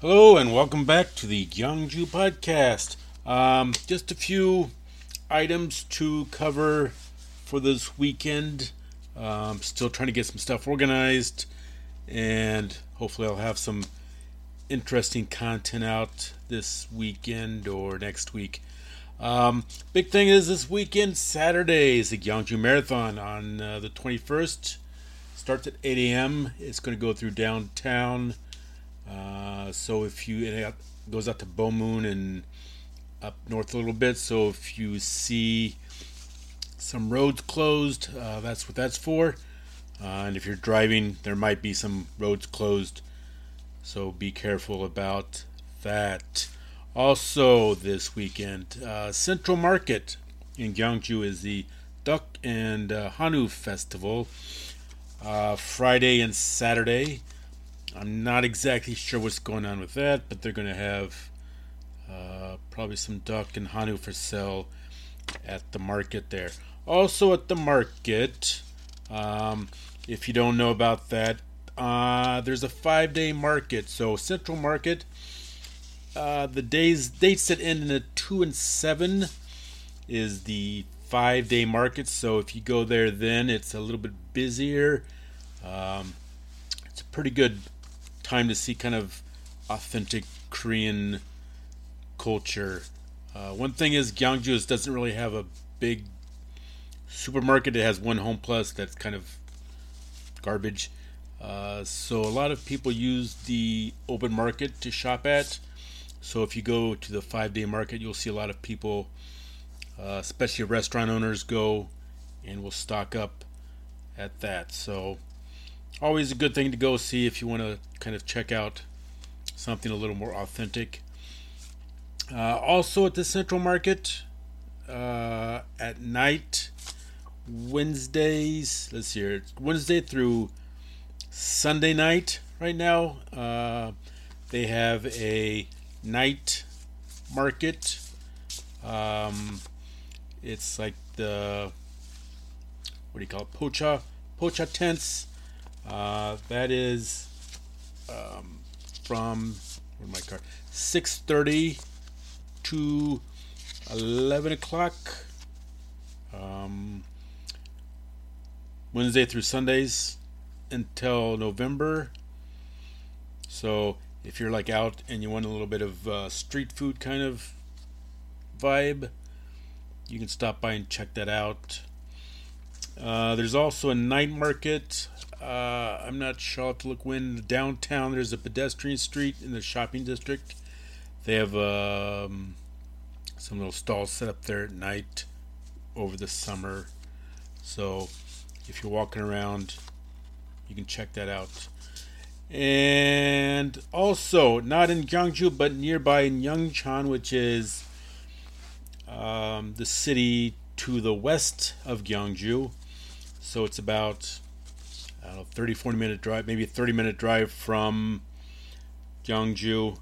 Hello and welcome back to the Gyeongju podcast. Um, just a few items to cover for this weekend. Um, still trying to get some stuff organized, and hopefully, I'll have some interesting content out this weekend or next week. Um, big thing is this weekend, Saturday, is the Gyeongju Marathon on uh, the 21st. Starts at 8 a.m. It's going to go through downtown. Uh, so if you it goes out to Bomun and up north a little bit. So if you see some roads closed, uh, that's what that's for. Uh, and if you're driving, there might be some roads closed. So be careful about that. Also, this weekend, uh, Central Market in Gyeongju is the Ddeok and uh, Hanwoo Festival. Friday and Saturday. I'm not exactly sure what's going on with that, but they're going to have uh, probably some ddeok and hanwoo for sale at the market there. Also at the market, um, if you don't know about that, uh, there's a five-day market. So Central Market, uh, the days dates that end in a two and seven is the five-day market. So if you go there, then it's a little bit busier. Um, it's a pretty good time to see kind of authentic Korean culture. Uh, one thing is Gyeongju doesn't really have a big supermarket. It has one Home Plus that's kind of garbage. Uh, so a lot of people use the open market to shop at. So if you go to the five day market, you'll see a lot of people, uh, especially restaurant owners, go and will stock up at that. So always a good thing to go see if you want to kind of check out something a little more authentic. Uh, also at the Central Market uh, at night, Wednesdays. Let's see here. Wednesday through Sunday night. Right now, uh, they have a night market. Um, it's like the what do you call it? Pocha Pocha tents uh, that is um, from where my card? Six thirty to eleven o'clock. Um, Wednesday through Sundays until November. So if you're like out and you want a little bit of uh, street food kind of vibe, you can stop by and check that out. Uh, there's also a night market uh, I'm not sure. To look when downtown there's a pedestrian street in the shopping district. They have um, some little stalls set up there at night over the summer. So if you're walking around, you can check that out. And also, not in Gyeongju, but nearby in Yeongcheon, which is um, the city to the west of Gyeongju. So it's about I don't know, 30, 40 minute drive, maybe a 30 minute drive from Gyeongju.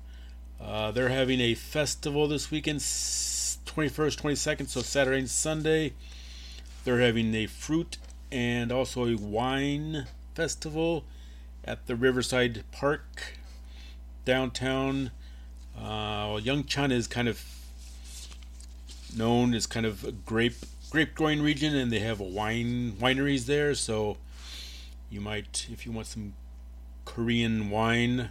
Uh, they're having a festival this weekend, 21st, 22nd, so Saturday and Sunday. They're having a fruit and also a wine festival at the Riverside Park downtown. Uh, Yeongcheon is kind of known as kind of a grape grape growing region, and they have a wine wineries there. So you might, if you want some Korean wine,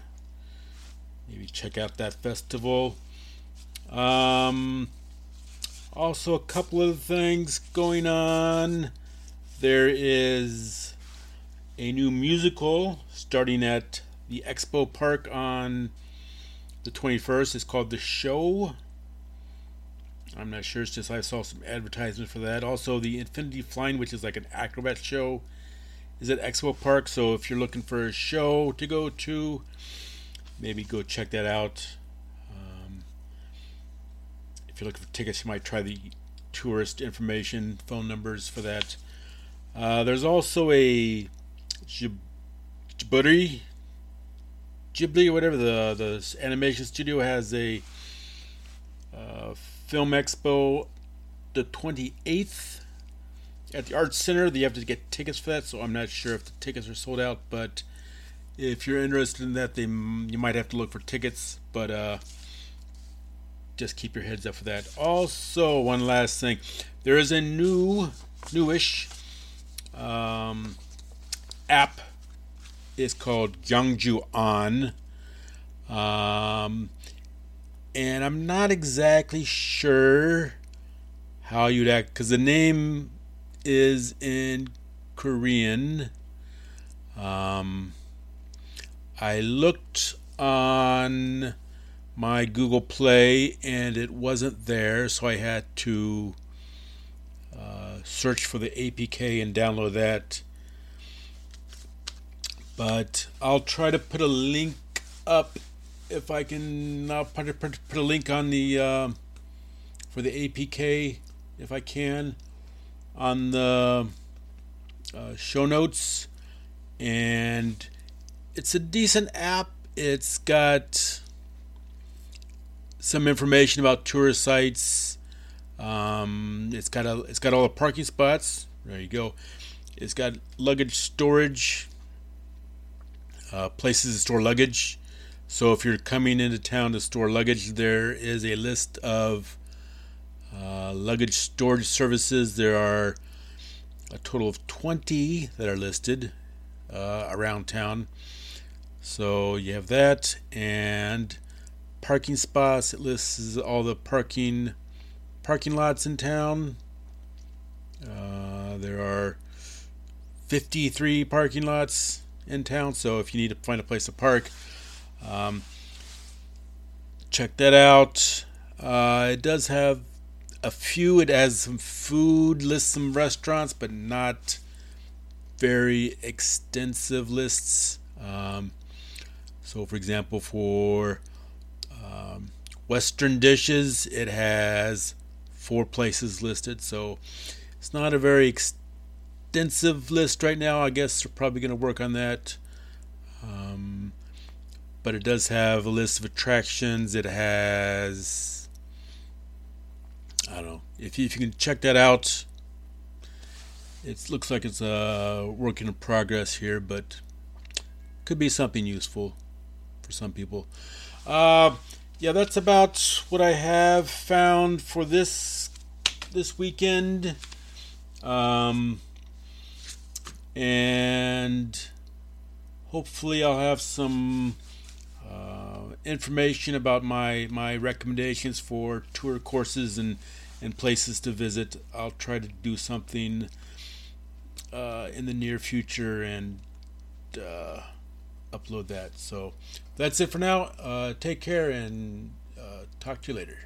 maybe check out that festival. Um, also, a couple of things going on. There is a new musical starting at the Expo Park on the 21st. It's called The Show. I'm not sure. It's just I saw some advertisement for that. Also, the Infinity Flying, which is like an acrobat show is at Expo Park. So if you're looking for a show to go to, maybe go check that out. Um, if you're looking for tickets, you might try the tourist information phone numbers for that. Uh, there's also a Ghibli, Ghibli whatever the the animation studio has a uh, film expo the 28th at the Arts Center. They have to get tickets for that, so I'm not sure if the tickets are sold out, but if you're interested in that, they you might have to look for tickets, but uh, just keep your heads up for that. Also, one last thing, there is a new, newish um, app. It's called Gyeongju On, um, and I'm not exactly sure how you'd act because the name is in Korean. Um, I looked on my Google Play and it wasn't there, so I had to uh, search for the APK and download that. But I'll try to put a link up if I can. I'll put, put, a link on the uh, for the APK if I can on the uh, show notes and it's a decent app. It's got some information about tourist sites. Um, it's got a it's got all the parking spots. There you go. It's got luggage storage, uh, places to store luggage. So if you're coming into town to store luggage, there is a list of uh, luggage storage services. There are a total of 20 that are listed uh, around town. So you have that and parking spots. It lists all the parking parking lots in town. Uh, there are 53 parking lots in town. So if you need to find a place to park, um, check that out. Uh, it does have a few. It has some food, lists some restaurants, but not very extensive lists. Um, so, for example, for um, Western dishes, it has four places listed. So, it's not a very extensive list right now. I guess they're probably going to work on that. Um, but it does have a list of attractions. It has, I don't know, if you, if you can check that out. It looks like it's a work in progress here, but could be something useful for some people. Uh, yeah, that's about what I have found for this this weekend. Um, and hopefully, I'll have some uh, information about my my recommendations for tour courses and and places to visit. I'll try to do something uh, in the near future and. Uh, upload that. So that's it for now. Uh, take care and uh, talk to you later.